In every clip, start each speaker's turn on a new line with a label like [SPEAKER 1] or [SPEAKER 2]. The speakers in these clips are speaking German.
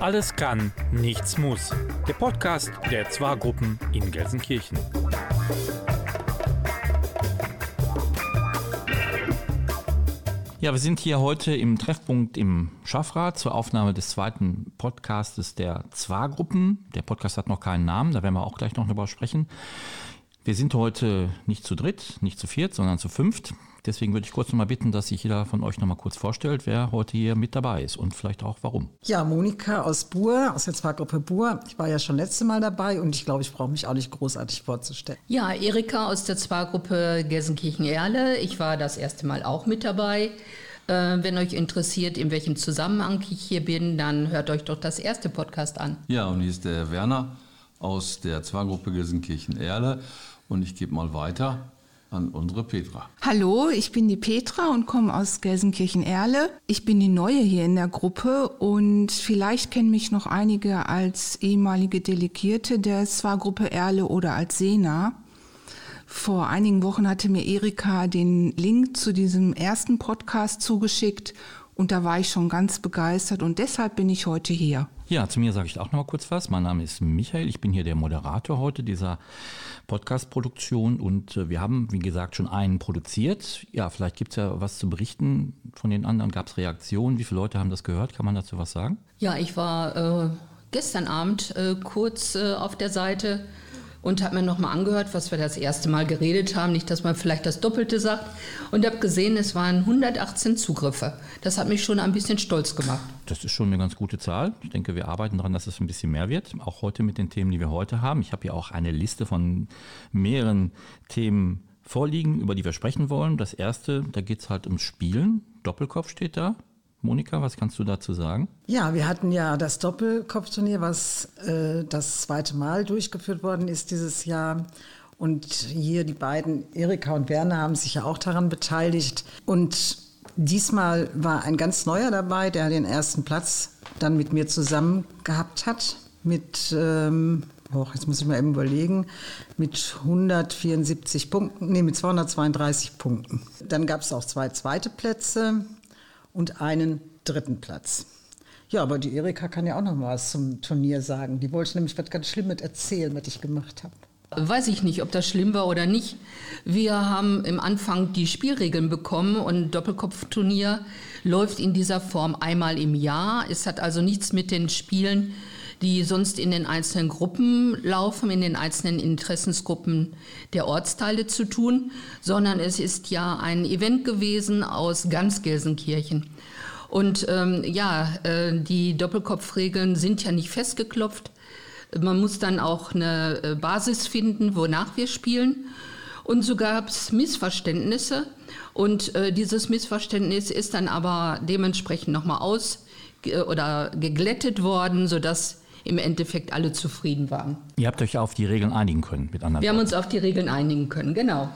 [SPEAKER 1] Alles kann, nichts muss. Der Podcast der Zwa-Gruppen in Gelsenkirchen. Ja, wir sind hier heute im Treffpunkt im Schaffrat zur Aufnahme des zweiten Podcastes der Zwa-Gruppen. Der Podcast hat noch keinen Namen, da werden wir auch gleich noch drüber sprechen. Wir sind heute nicht zu dritt, nicht zu viert, sondern zu fünft. Deswegen würde ich kurz noch mal bitten, dass sich jeder von euch noch mal kurz vorstellt, wer heute hier mit dabei ist und vielleicht auch warum.
[SPEAKER 2] Ja, Monika aus Buhr, aus der Zwargruppe Buhr. Ich war ja schon letzte Mal dabei und ich glaube, ich brauche mich auch nicht großartig vorzustellen.
[SPEAKER 3] Ja, Erika aus der Zwargruppe Gelsenkirchen-Erle. Ich war das erste Mal auch mit dabei. Äh, wenn euch interessiert, in welchem Zusammenhang ich hier bin, dann hört euch doch das erste Podcast an.
[SPEAKER 4] Ja, und hier ist der Werner aus der Zwargruppe Gelsenkirchen-Erle und ich gebe mal weiter an unsere Petra.
[SPEAKER 5] Hallo, ich bin die Petra und komme aus Gelsenkirchen-Erle. Ich bin die Neue hier in der Gruppe und vielleicht kennen mich noch einige als ehemalige Delegierte der SWA-Gruppe Erle oder als Sena. Vor einigen Wochen hatte mir Erika den Link zu diesem ersten Podcast zugeschickt und da war ich schon ganz begeistert und deshalb bin ich heute hier.
[SPEAKER 1] Ja, zu mir sage ich auch noch mal kurz was. Mein Name ist Michael. Ich bin hier der Moderator heute dieser Podcast-Produktion und äh, wir haben, wie gesagt, schon einen produziert. Ja, vielleicht gibt es ja was zu berichten von den anderen. Gab es Reaktionen? Wie viele Leute haben das gehört? Kann man dazu was sagen?
[SPEAKER 3] Ja, ich war äh, gestern Abend äh, kurz äh, auf der Seite und habe mir nochmal angehört, was wir das erste Mal geredet haben. Nicht, dass man vielleicht das Doppelte sagt. Und habe gesehen, es waren 118 Zugriffe. Das hat mich schon ein bisschen stolz gemacht.
[SPEAKER 1] Das ist schon eine ganz gute Zahl. Ich denke, wir arbeiten daran, dass es ein bisschen mehr wird. Auch heute mit den Themen, die wir heute haben. Ich habe ja auch eine Liste von mehreren Themen vorliegen, über die wir sprechen wollen. Das erste, da geht es halt ums Spielen. Doppelkopf steht da. Monika, was kannst du dazu sagen?
[SPEAKER 2] Ja, wir hatten ja das Doppelkopfturnier, was äh, das zweite Mal durchgeführt worden ist dieses Jahr. Und hier die beiden, Erika und Werner, haben sich ja auch daran beteiligt. Und diesmal war ein ganz neuer dabei, der den ersten Platz dann mit mir zusammen gehabt hat. Mit, ähm, oh, jetzt muss ich mal eben überlegen, mit 174 Punkten, nee, mit 232 Punkten. Dann gab es auch zwei zweite Plätze und einen dritten Platz. Ja, aber die Erika kann ja auch noch mal was zum Turnier sagen. Die wollte nämlich was ganz Schlimmes erzählen, was ich gemacht habe.
[SPEAKER 3] Weiß ich nicht, ob das schlimm war oder nicht. Wir haben im Anfang die Spielregeln bekommen und Doppelkopfturnier läuft in dieser Form einmal im Jahr. Es hat also nichts mit den Spielen, die sonst in den einzelnen Gruppen laufen, in den einzelnen Interessensgruppen der Ortsteile zu tun, sondern es ist ja ein Event gewesen aus ganz Gelsenkirchen. Und ähm, ja, äh, die Doppelkopfregeln sind ja nicht festgeklopft. Man muss dann auch eine äh, Basis finden, wonach wir spielen. Und so gab es Missverständnisse. Und äh, dieses Missverständnis ist dann aber dementsprechend nochmal aus oder geglättet worden, sodass im Endeffekt alle zufrieden waren.
[SPEAKER 1] Ihr habt euch auf die Regeln einigen können,
[SPEAKER 3] mit anderen Wir haben uns auf die Regeln einigen können, genau.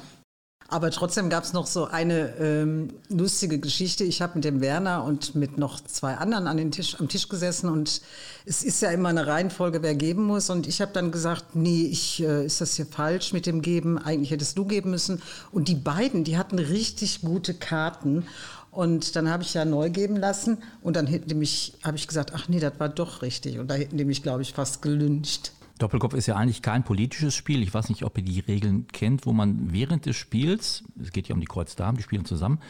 [SPEAKER 2] Aber trotzdem gab es noch so eine ähm, lustige Geschichte. Ich habe mit dem Werner und mit noch zwei anderen an den Tisch, am Tisch gesessen und es ist ja immer eine Reihenfolge, wer geben muss. Und ich habe dann gesagt, nee, ich, äh, ist das hier falsch mit dem Geben? Eigentlich hättest du geben müssen. Und die beiden, die hatten richtig gute Karten. Und dann habe ich ja neu geben lassen und dann hätten die mich, habe ich gesagt, ach nee, das war doch richtig. Und da hätten die mich, glaube ich, fast gelünscht.
[SPEAKER 1] Doppelkopf ist ja eigentlich kein politisches Spiel. Ich weiß nicht, ob ihr die Regeln kennt, wo man während des Spiels, es geht ja um die Kreuzdamen, die spielen zusammen,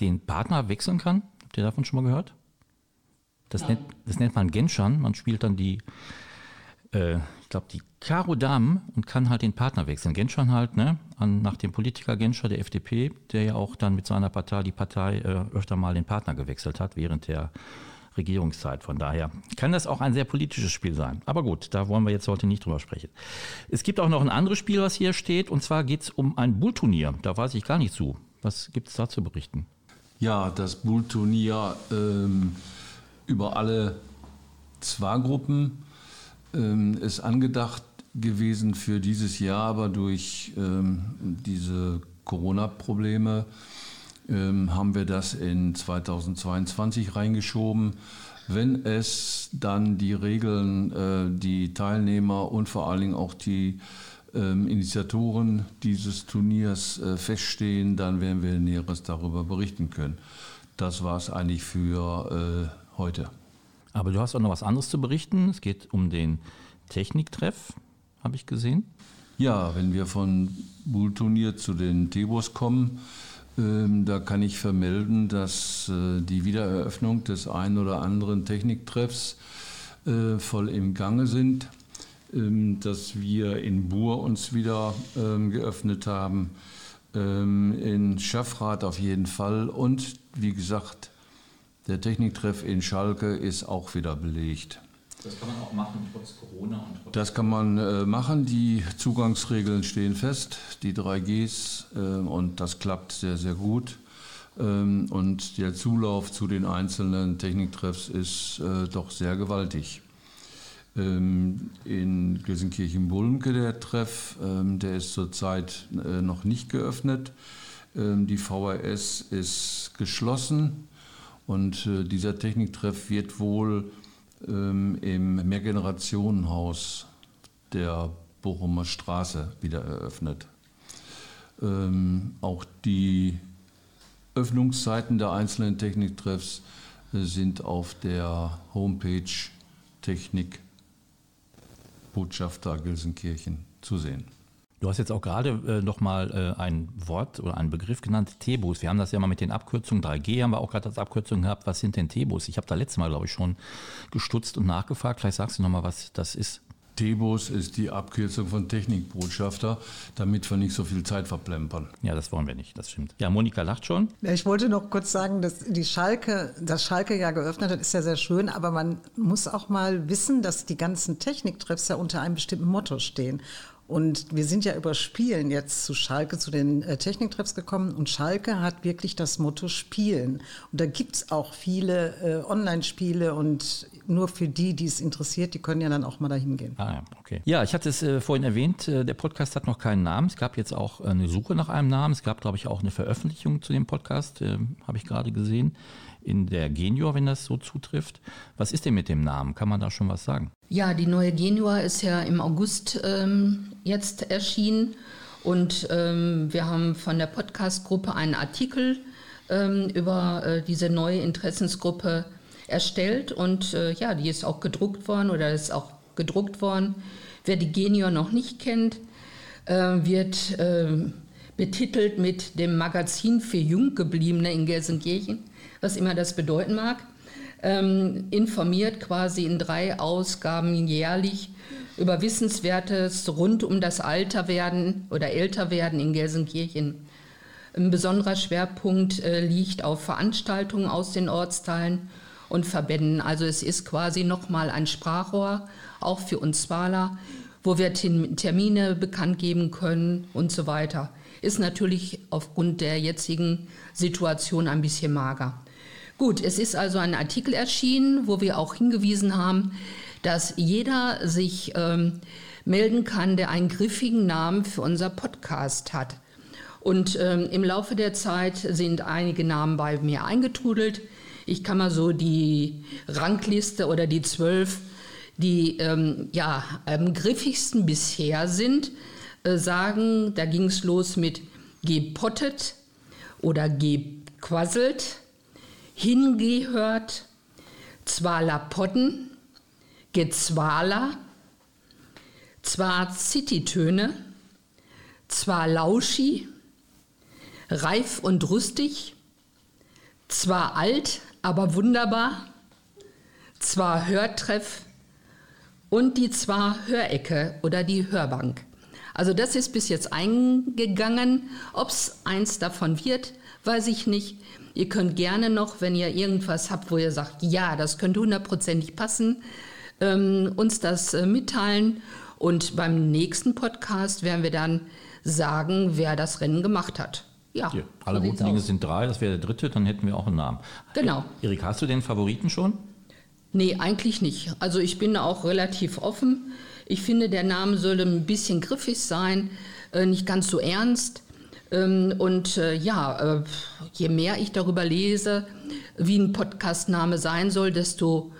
[SPEAKER 1] den Partner wechseln kann. Habt ihr davon schon mal gehört? Das, nennt, das nennt man Genschan. Man spielt dann die äh, ich glaube, die Karo Damen und kann halt den Partner wechseln. Genschan halt, ne, an, nach dem Politiker Genscher der FDP, der ja auch dann mit seiner Partei, die Partei, äh, öfter mal den Partner gewechselt hat während der Regierungszeit. Von daher kann das auch ein sehr politisches Spiel sein. Aber gut, da wollen wir jetzt heute nicht drüber sprechen. Es gibt auch noch ein anderes Spiel, was hier steht, und zwar geht es um ein Bullturnier. Da weiß ich gar nicht zu. Was gibt es da zu berichten?
[SPEAKER 4] Ja, das Bullturnier ähm, über alle Zwar-Gruppen ähm, ist angedacht gewesen für dieses Jahr, aber durch ähm, diese Corona-Probleme ähm, haben wir das in 2022 reingeschoben. Wenn es dann die Regeln, äh, die Teilnehmer und vor allen Dingen auch die ähm, Initiatoren dieses Turniers äh, feststehen, dann werden wir Näheres darüber berichten können. Das war es eigentlich für äh, heute.
[SPEAKER 1] Aber du hast auch noch was anderes zu berichten. Es geht um den Techniktreff, habe ich gesehen.
[SPEAKER 4] Ja, wenn wir von Bullturnier zu den Tebos kommen, ähm, da kann ich vermelden, dass äh, die Wiedereröffnung des einen oder anderen Techniktreffs äh, voll im Gange sind, ähm, dass wir in Bur uns wieder ähm, geöffnet haben, ähm, in Schaffrath auf jeden Fall und wie gesagt, der Techniktreff in Schalke ist auch wieder belegt.
[SPEAKER 1] Das kann man auch machen, trotz Corona.
[SPEAKER 4] Trotz das kann man äh, machen. Die Zugangsregeln stehen fest, die 3Gs, äh, und das klappt sehr, sehr gut. Ähm, und der Zulauf zu den einzelnen Techniktreffs ist äh, doch sehr gewaltig. Ähm, in Gelsenkirchen-Bulmke der Treff, ähm, der ist zurzeit äh, noch nicht geöffnet. Ähm, die VHS ist geschlossen und äh, dieser Techniktreff wird wohl ähm, im Mehrgenerationenhaus der Bochumer Straße wieder eröffnet. Ähm, auch die Öffnungszeiten der einzelnen Techniktreffs äh, sind auf der Homepage Technik Botschafter Gelsenkirchen zu sehen.
[SPEAKER 1] Du hast jetzt auch gerade äh, nochmal äh, ein Wort oder einen Begriff genannt, Tebus. Wir haben das ja mal mit den Abkürzungen 3G, haben wir auch gerade als Abkürzung gehabt. Was sind denn Tebus? Ich habe da letztes Mal, glaube ich, schon gestutzt und nachgefragt. Vielleicht sagst du nochmal, was das ist.
[SPEAKER 4] Tebus ist die Abkürzung von Technikbotschafter, damit wir nicht so viel Zeit verplempern.
[SPEAKER 1] Ja, das wollen wir nicht, das stimmt. Ja, Monika lacht schon.
[SPEAKER 2] Ja, ich wollte noch kurz sagen, dass die Schalke, das Schalke ja geöffnet hat, ist ja sehr schön, aber man muss auch mal wissen, dass die ganzen Techniktreffs ja unter einem bestimmten Motto stehen. Und wir sind ja über Spielen jetzt zu Schalke, zu den äh, Techniktreffs gekommen. Und Schalke hat wirklich das Motto Spielen. Und da gibt es auch viele äh, Online-Spiele. Und nur für die, die es interessiert, die können ja dann auch mal dahin gehen.
[SPEAKER 1] Ah, ja, okay. Ja, ich hatte es äh, vorhin erwähnt, äh, der Podcast hat noch keinen Namen. Es gab jetzt auch eine Suche nach einem Namen. Es gab, glaube ich, auch eine Veröffentlichung zu dem Podcast, äh, habe ich gerade gesehen in der Genior, wenn das so zutrifft. Was ist denn mit dem Namen? Kann man da schon was sagen?
[SPEAKER 3] Ja, die neue Genior ist ja im August ähm, jetzt erschienen und ähm, wir haben von der Podcast-Gruppe einen Artikel ähm, über äh, diese neue Interessensgruppe erstellt und äh, ja, die ist auch gedruckt worden oder ist auch gedruckt worden. Wer die Genior noch nicht kennt, äh, wird ähm, betitelt mit dem Magazin für Junggebliebene in Gelsenkirchen was immer das bedeuten mag, ähm, informiert quasi in drei Ausgaben jährlich über Wissenswertes rund um das Alterwerden oder Älterwerden in Gelsenkirchen. Ein besonderer Schwerpunkt äh, liegt auf Veranstaltungen aus den Ortsteilen und Verbänden. Also es ist quasi nochmal ein Sprachrohr, auch für uns Wahler, wo wir Termine bekannt geben können und so weiter. Ist natürlich aufgrund der jetzigen Situation ein bisschen mager. Gut, es ist also ein Artikel erschienen, wo wir auch hingewiesen haben, dass jeder sich ähm, melden kann, der einen griffigen Namen für unser Podcast hat. Und ähm, im Laufe der Zeit sind einige Namen bei mir eingetrudelt. Ich kann mal so die Rangliste oder die zwölf, die ähm, ja, am griffigsten bisher sind, äh, sagen. Da ging es los mit gepottet oder gequasselt hingehört, Zwalapotten, Gezwala, zwar Citytöne, zwar lauschi, reif und rüstig, zwar alt, aber wunderbar, zwar Hörtreff und die zwar Hörecke oder die Hörbank. Also das ist bis jetzt eingegangen. Ob es eins davon wird, weiß ich nicht. Ihr könnt gerne noch, wenn ihr irgendwas habt, wo ihr sagt, ja, das könnte hundertprozentig passen, ähm, uns das äh, mitteilen. Und beim nächsten Podcast werden wir dann sagen, wer das Rennen gemacht hat.
[SPEAKER 1] Ja, ja alle guten Dinge sind drei, das wäre der dritte, dann hätten wir auch einen Namen.
[SPEAKER 3] Genau.
[SPEAKER 1] Erik, hast du den Favoriten schon?
[SPEAKER 3] Nee, eigentlich nicht. Also ich bin auch relativ offen. Ich finde, der Name sollte ein bisschen griffig sein, äh, nicht ganz so ernst. Ähm, und äh, ja, äh, je mehr ich darüber lese, wie ein Podcastname sein soll, desto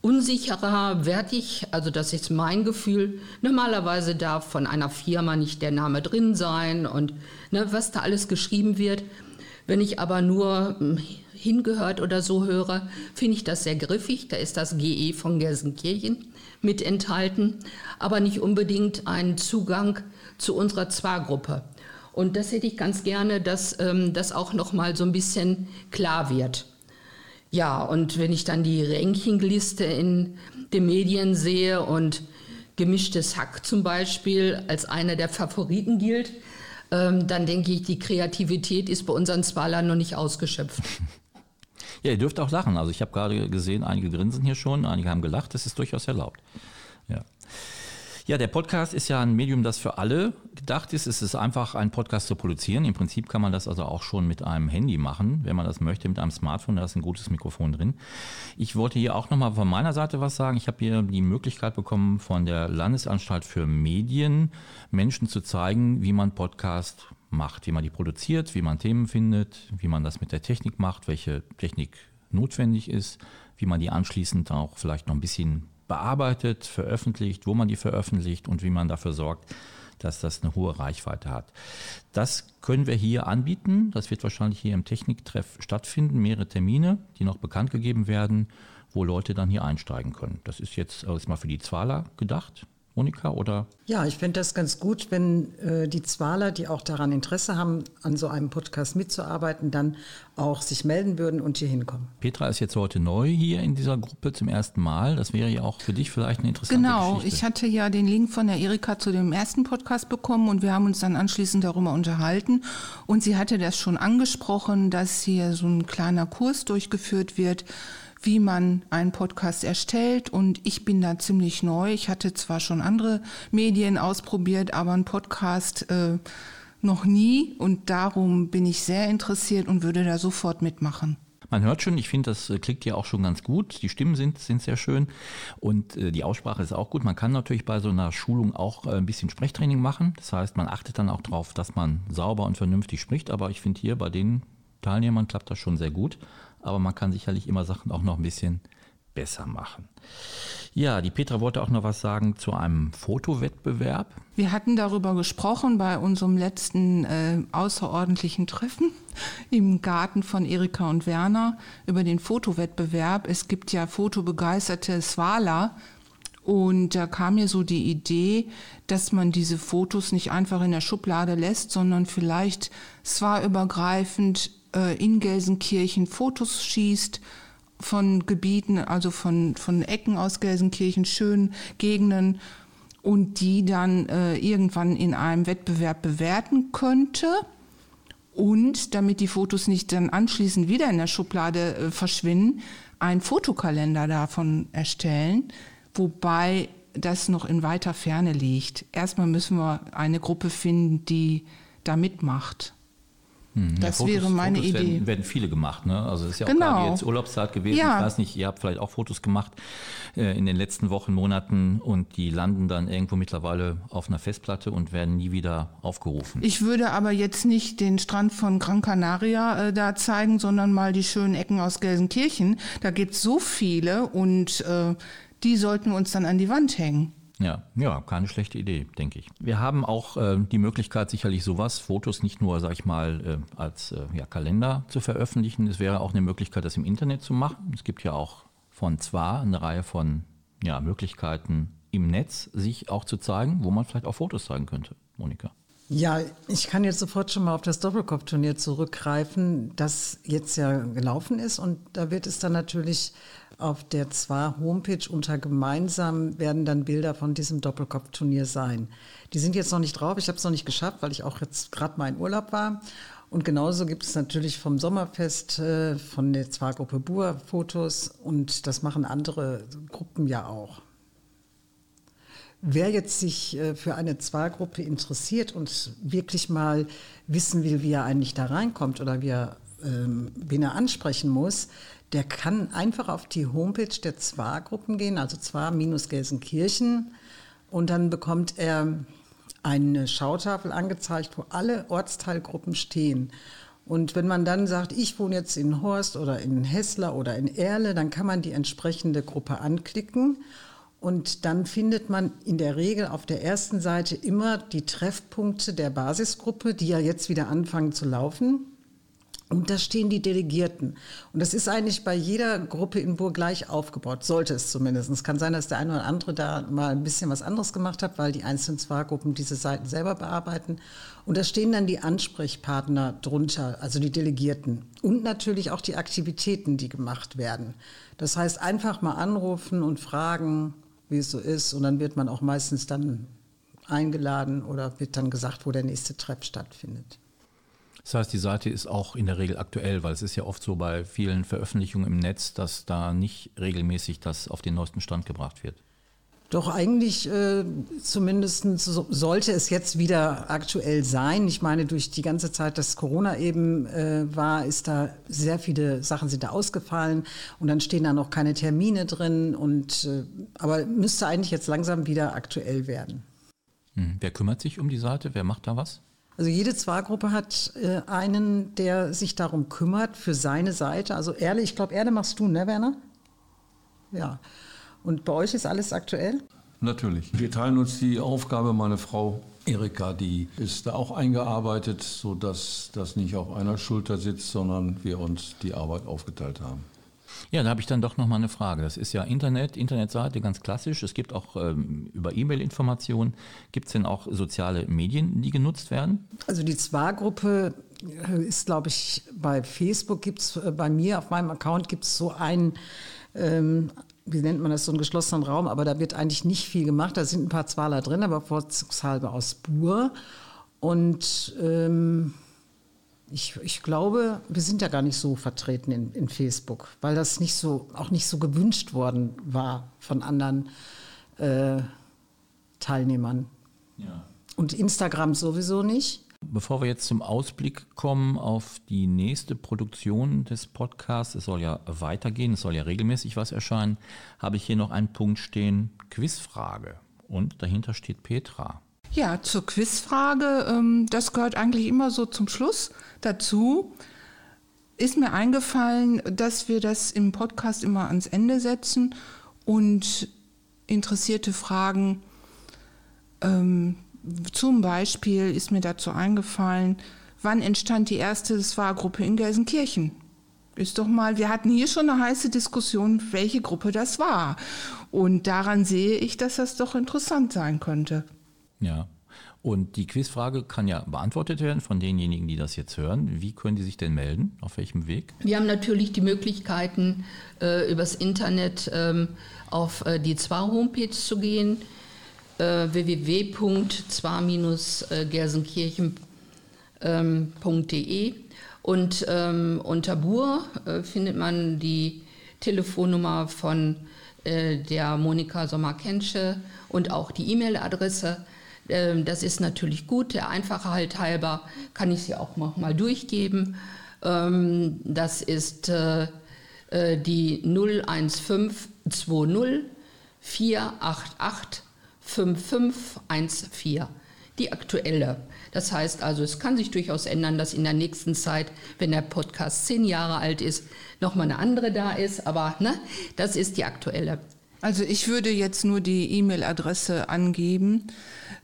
[SPEAKER 3] unsicherer werde ich. Also das ist mein Gefühl. Normalerweise darf von einer Firma nicht der Name drin sein und ne, was da alles geschrieben wird. Wenn ich aber nur hm, hingehört oder so höre, finde ich das sehr griffig. Da ist das GE von Gelsenkirchen mit enthalten, aber nicht unbedingt einen Zugang zu unserer Zwar-Gruppe. Und das hätte ich ganz gerne, dass ähm, das auch noch mal so ein bisschen klar wird. Ja, und wenn ich dann die Rankingliste in den Medien sehe und gemischtes Hack zum Beispiel als einer der Favoriten gilt, ähm, dann denke ich, die Kreativität ist bei unseren Zwalern noch nicht ausgeschöpft.
[SPEAKER 1] Ja, ihr dürft auch lachen. Also ich habe gerade gesehen, einige grinsen hier schon, einige haben gelacht. Das ist durchaus erlaubt. Ja. Ja, der Podcast ist ja ein Medium, das für alle gedacht ist. Es ist einfach, einen Podcast zu produzieren. Im Prinzip kann man das also auch schon mit einem Handy machen, wenn man das möchte, mit einem Smartphone. Da ist ein gutes Mikrofon drin. Ich wollte hier auch nochmal von meiner Seite was sagen. Ich habe hier die Möglichkeit bekommen, von der Landesanstalt für Medien Menschen zu zeigen, wie man Podcast macht, wie man die produziert, wie man Themen findet, wie man das mit der Technik macht, welche Technik notwendig ist, wie man die anschließend auch vielleicht noch ein bisschen bearbeitet, veröffentlicht, wo man die veröffentlicht und wie man dafür sorgt, dass das eine hohe Reichweite hat. Das können wir hier anbieten. Das wird wahrscheinlich hier im Techniktreff stattfinden. Mehrere Termine, die noch bekannt gegeben werden, wo Leute dann hier einsteigen können. Das ist jetzt erstmal für die Zwaler gedacht. Monika, oder?
[SPEAKER 2] Ja, ich finde das ganz gut, wenn äh, die Zwaler, die auch daran Interesse haben, an so einem Podcast mitzuarbeiten, dann auch sich melden würden und hier hinkommen.
[SPEAKER 1] Petra ist jetzt heute neu hier in dieser Gruppe zum ersten Mal. Das wäre ja auch für dich vielleicht eine interessante
[SPEAKER 5] genau,
[SPEAKER 1] Geschichte.
[SPEAKER 5] Genau, ich hatte ja den Link von der Erika zu dem ersten Podcast bekommen und wir haben uns dann anschließend darüber unterhalten. Und sie hatte das schon angesprochen, dass hier so ein kleiner Kurs durchgeführt wird wie man einen Podcast erstellt. Und ich bin da ziemlich neu. Ich hatte zwar schon andere Medien ausprobiert, aber ein Podcast äh, noch nie. Und darum bin ich sehr interessiert und würde da sofort mitmachen.
[SPEAKER 1] Man hört schon, ich finde, das äh, klingt ja auch schon ganz gut. Die Stimmen sind, sind sehr schön und äh, die Aussprache ist auch gut. Man kann natürlich bei so einer Schulung auch äh, ein bisschen Sprechtraining machen. Das heißt, man achtet dann auch darauf, dass man sauber und vernünftig spricht. Aber ich finde hier bei den Teilnehmern klappt das schon sehr gut aber man kann sicherlich immer Sachen auch noch ein bisschen besser machen. Ja, die Petra wollte auch noch was sagen zu einem Fotowettbewerb.
[SPEAKER 5] Wir hatten darüber gesprochen bei unserem letzten äh, außerordentlichen Treffen im Garten von Erika und Werner über den Fotowettbewerb. Es gibt ja fotobegeisterte Swala und da kam mir so die Idee, dass man diese Fotos nicht einfach in der Schublade lässt, sondern vielleicht zwar übergreifend in Gelsenkirchen Fotos schießt von Gebieten, also von, von Ecken aus Gelsenkirchen, schönen Gegenden und die dann äh, irgendwann in einem Wettbewerb bewerten könnte. Und damit die Fotos nicht dann anschließend wieder in der Schublade äh, verschwinden, einen Fotokalender davon erstellen, wobei das noch in weiter Ferne liegt. Erstmal müssen wir eine Gruppe finden, die da mitmacht.
[SPEAKER 1] Hm, das ja, Fotos, wäre meine Fotos Idee. Werden, werden viele gemacht. Ne? Also es ist ja auch genau. gerade jetzt Urlaubszeit gewesen. Ja. Ich weiß nicht, ihr habt vielleicht auch Fotos gemacht äh, in den letzten Wochen, Monaten und die landen dann irgendwo mittlerweile auf einer Festplatte und werden nie wieder aufgerufen.
[SPEAKER 5] Ich würde aber jetzt nicht den Strand von Gran Canaria äh, da zeigen, sondern mal die schönen Ecken aus Gelsenkirchen. Da gibt es so viele und äh, die sollten wir uns dann an die Wand hängen.
[SPEAKER 1] Ja, ja, keine schlechte Idee, denke ich. Wir haben auch äh, die Möglichkeit, sicherlich sowas, Fotos nicht nur, sag ich mal, äh, als äh, ja, Kalender zu veröffentlichen. Es wäre auch eine Möglichkeit, das im Internet zu machen. Es gibt ja auch von zwar eine Reihe von ja, Möglichkeiten im Netz, sich auch zu zeigen, wo man vielleicht auch Fotos zeigen könnte, Monika.
[SPEAKER 2] Ja, ich kann jetzt sofort schon mal auf das Doppelkopfturnier zurückgreifen, das jetzt ja gelaufen ist. Und da wird es dann natürlich auf der zwar Homepage unter gemeinsam werden dann Bilder von diesem Doppelkopfturnier sein. Die sind jetzt noch nicht drauf. Ich habe es noch nicht geschafft, weil ich auch jetzt gerade mal in Urlaub war. Und genauso gibt es natürlich vom Sommerfest äh, von der Zwar-Gruppe Bur Fotos und das machen andere Gruppen ja auch. Wer jetzt sich äh, für eine Zwar-Gruppe interessiert und wirklich mal wissen will, wie er eigentlich da reinkommt oder wie er, ähm, wen er ansprechen muss, der kann einfach auf die Homepage der Zwar-Gruppen gehen, also Zwar-Gelsenkirchen. Und dann bekommt er eine Schautafel angezeigt, wo alle Ortsteilgruppen stehen. Und wenn man dann sagt, ich wohne jetzt in Horst oder in Hessler oder in Erle, dann kann man die entsprechende Gruppe anklicken. Und dann findet man in der Regel auf der ersten Seite immer die Treffpunkte der Basisgruppe, die ja jetzt wieder anfangen zu laufen. Und da stehen die Delegierten. Und das ist eigentlich bei jeder Gruppe in Burg gleich aufgebaut, sollte es zumindest. Es kann sein, dass der eine oder andere da mal ein bisschen was anderes gemacht hat, weil die einzelnen Zwargruppen diese Seiten selber bearbeiten. Und da stehen dann die Ansprechpartner drunter, also die Delegierten. Und natürlich auch die Aktivitäten, die gemacht werden. Das heißt, einfach mal anrufen und fragen, wie es so ist. Und dann wird man auch meistens dann eingeladen oder wird dann gesagt, wo der nächste Treff stattfindet.
[SPEAKER 1] Das heißt, die Seite ist auch in der Regel aktuell, weil es ist ja oft so bei vielen Veröffentlichungen im Netz, dass da nicht regelmäßig das auf den neuesten Stand gebracht wird.
[SPEAKER 2] Doch eigentlich äh, zumindest so, sollte es jetzt wieder aktuell sein. Ich meine, durch die ganze Zeit, dass Corona eben äh, war, ist da sehr viele Sachen sind da ausgefallen und dann stehen da noch keine Termine drin. Und äh, aber müsste eigentlich jetzt langsam wieder aktuell werden.
[SPEAKER 1] Hm. Wer kümmert sich um die Seite? Wer macht da was?
[SPEAKER 2] Also jede Zwargruppe hat äh, einen, der sich darum kümmert für seine Seite. Also Erle, ich glaube, Erle machst du, ne, Werner? Ja. Und bei euch ist alles aktuell?
[SPEAKER 4] Natürlich. Wir teilen uns die Aufgabe. Meine Frau Erika, die ist da auch eingearbeitet, sodass das nicht auf einer Schulter sitzt, sondern wir uns die Arbeit aufgeteilt haben.
[SPEAKER 1] Ja, da habe ich dann doch noch mal eine Frage. Das ist ja Internet, Internetseite ganz klassisch. Es gibt auch ähm, über E-Mail Informationen. Gibt es denn auch soziale Medien, die genutzt werden?
[SPEAKER 2] Also die Zwar-Gruppe äh, ist, glaube ich, bei Facebook gibt es, äh, bei mir auf meinem Account gibt es so einen, ähm, wie nennt man das, so einen geschlossenen Raum, aber da wird eigentlich nicht viel gemacht. Da sind ein paar Zwaler drin, aber vorzugshalber aus Bur. Und ähm, ich, ich glaube, wir sind ja gar nicht so vertreten in, in Facebook, weil das nicht so, auch nicht so gewünscht worden war von anderen äh, Teilnehmern. Ja. Und Instagram sowieso nicht.
[SPEAKER 1] Bevor wir jetzt zum Ausblick kommen auf die nächste Produktion des Podcasts, es soll ja weitergehen, es soll ja regelmäßig was erscheinen, habe ich hier noch einen Punkt stehen, Quizfrage. Und dahinter steht Petra.
[SPEAKER 5] Ja, zur Quizfrage, ähm, das gehört eigentlich immer so zum Schluss dazu. Ist mir eingefallen, dass wir das im Podcast immer ans Ende setzen und interessierte Fragen, ähm, zum Beispiel ist mir dazu eingefallen, wann entstand die erste SWA-Gruppe in Gelsenkirchen? Ist doch mal, wir hatten hier schon eine heiße Diskussion, welche Gruppe das war. Und daran sehe ich, dass das doch interessant sein könnte.
[SPEAKER 1] Ja. Und die Quizfrage kann ja beantwortet werden von denjenigen, die das jetzt hören. Wie können die sich denn melden? Auf welchem Weg?
[SPEAKER 3] Wir haben natürlich die Möglichkeiten, äh, übers Internet ähm, auf äh, die ZWA-Homepage zu gehen, äh, www.zwar-gelsenkirchen.de. Ähm, Und ähm, unter Bur äh, findet man die Telefonnummer von äh, der Monika Sommer-Kensche und auch die E-Mail-Adresse das ist natürlich gut. Der Einfachheit halber kann ich sie auch noch mal durchgeben. Ähm, das ist äh, äh, die 01520 488 5514, die aktuelle. Das heißt also, es kann sich durchaus ändern, dass in der nächsten Zeit, wenn der Podcast zehn Jahre alt ist, nochmal eine andere da ist. Aber ne, das ist die aktuelle.
[SPEAKER 5] Also ich würde jetzt nur die E-Mail-Adresse angeben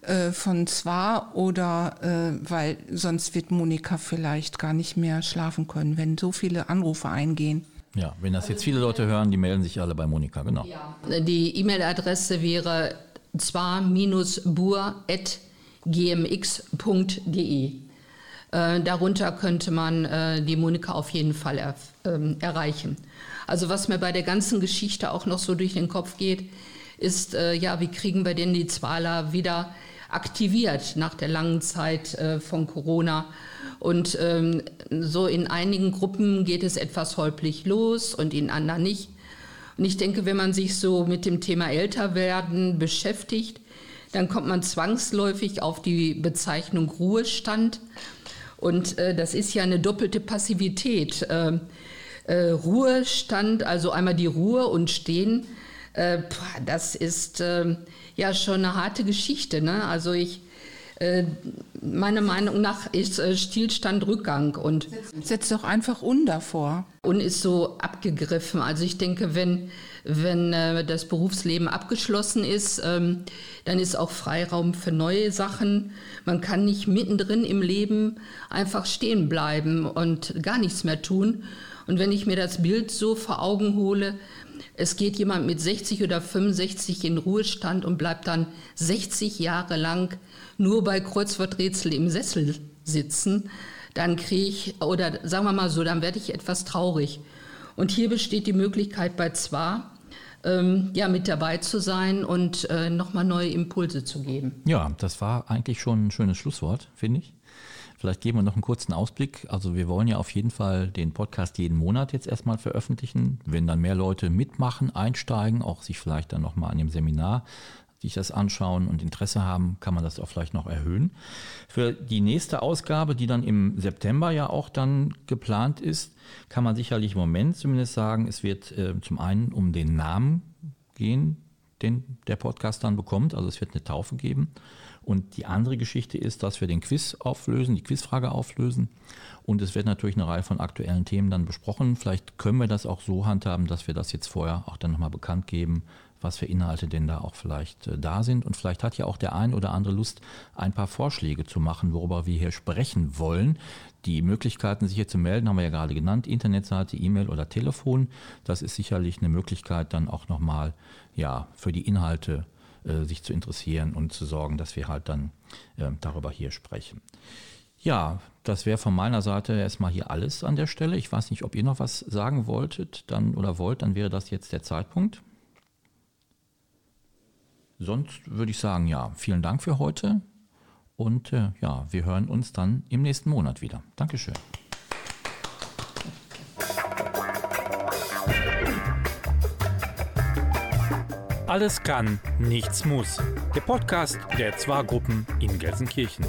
[SPEAKER 5] äh, von zwar oder äh, weil sonst wird Monika vielleicht gar nicht mehr schlafen können, wenn so viele Anrufe eingehen.
[SPEAKER 1] Ja, wenn das jetzt viele Leute hören, die melden sich alle bei Monika, genau. Ja.
[SPEAKER 3] Die E-Mail-Adresse wäre zwar-bur.gmx.de. Äh, darunter könnte man äh, die Monika auf jeden Fall er, ähm, erreichen. Also was mir bei der ganzen Geschichte auch noch so durch den Kopf geht, ist, äh, ja, wie kriegen wir denn die Zwaler wieder aktiviert nach der langen Zeit äh, von Corona. Und ähm, so in einigen Gruppen geht es etwas holprig los und in anderen nicht. Und ich denke, wenn man sich so mit dem Thema Älterwerden beschäftigt, dann kommt man zwangsläufig auf die Bezeichnung Ruhestand. Und äh, das ist ja eine doppelte Passivität. Äh, äh, Ruhestand, also einmal die Ruhe und Stehen, äh, das ist ähm, ja schon eine harte Geschichte. Ne? Also ich Äh, meiner Meinung nach ist äh, Stillstand Rückgang und
[SPEAKER 5] setzt doch einfach un davor.
[SPEAKER 3] Und ist so abgegriffen. Also ich denke, wenn, wenn äh, das Berufsleben abgeschlossen ist, ähm, dann ist auch Freiraum für neue Sachen. Man kann nicht mittendrin im Leben einfach stehen bleiben und gar nichts mehr tun. Und wenn ich mir das Bild so vor Augen hole, es geht jemand mit 60 oder 65 in Ruhestand und bleibt dann 60 Jahre lang nur bei Kreuzworträtsel im Sessel sitzen, dann kriege ich, oder sagen wir mal so, dann werde ich etwas traurig. Und hier besteht die Möglichkeit bei zwar, ähm, ja, mit dabei zu sein und äh, nochmal neue Impulse zu geben.
[SPEAKER 1] Ja, das war eigentlich schon ein schönes Schlusswort, finde ich. Vielleicht geben wir noch einen kurzen Ausblick. Also wir wollen ja auf jeden Fall den Podcast jeden Monat jetzt erstmal veröffentlichen. Wenn dann mehr Leute mitmachen, einsteigen, auch sich vielleicht dann nochmal an dem Seminar sich das anschauen und Interesse haben, kann man das auch vielleicht noch erhöhen. Für die nächste Ausgabe, die dann im September ja auch dann geplant ist, kann man sicherlich im Moment zumindest sagen, es wird äh, zum einen um den Namen gehen, den der Podcast dann bekommt. Also es wird eine Taufe geben. Und die andere Geschichte ist, dass wir den Quiz auflösen, die Quizfrage auflösen. Und es wird natürlich eine Reihe von aktuellen Themen dann besprochen. Vielleicht können wir das auch so handhaben, dass wir das jetzt vorher auch dann nochmal bekannt geben, was für Inhalte denn da auch vielleicht äh, da sind. Und vielleicht hat ja auch der ein oder andere Lust, ein paar Vorschläge zu machen, worüber wir hier sprechen wollen. Die Möglichkeiten, sich hier zu melden, haben wir ja gerade genannt. Internetseite, E-Mail oder Telefon. Das ist sicherlich eine Möglichkeit, dann auch nochmal ja, für die Inhalte äh, sich zu interessieren und zu sorgen, dass wir halt dann äh, darüber hier sprechen. Ja, das wäre von meiner Seite erstmal hier alles an der Stelle. Ich weiß nicht, ob ihr noch was sagen wolltet dann oder wollt, dann wäre das jetzt der Zeitpunkt. Sonst würde ich sagen, ja, vielen Dank für heute und äh, ja, wir hören uns dann im nächsten Monat wieder. Dankeschön.
[SPEAKER 6] Alles kann, nichts muss. Der Podcast der Zwar-Gruppen in Gelsenkirchen.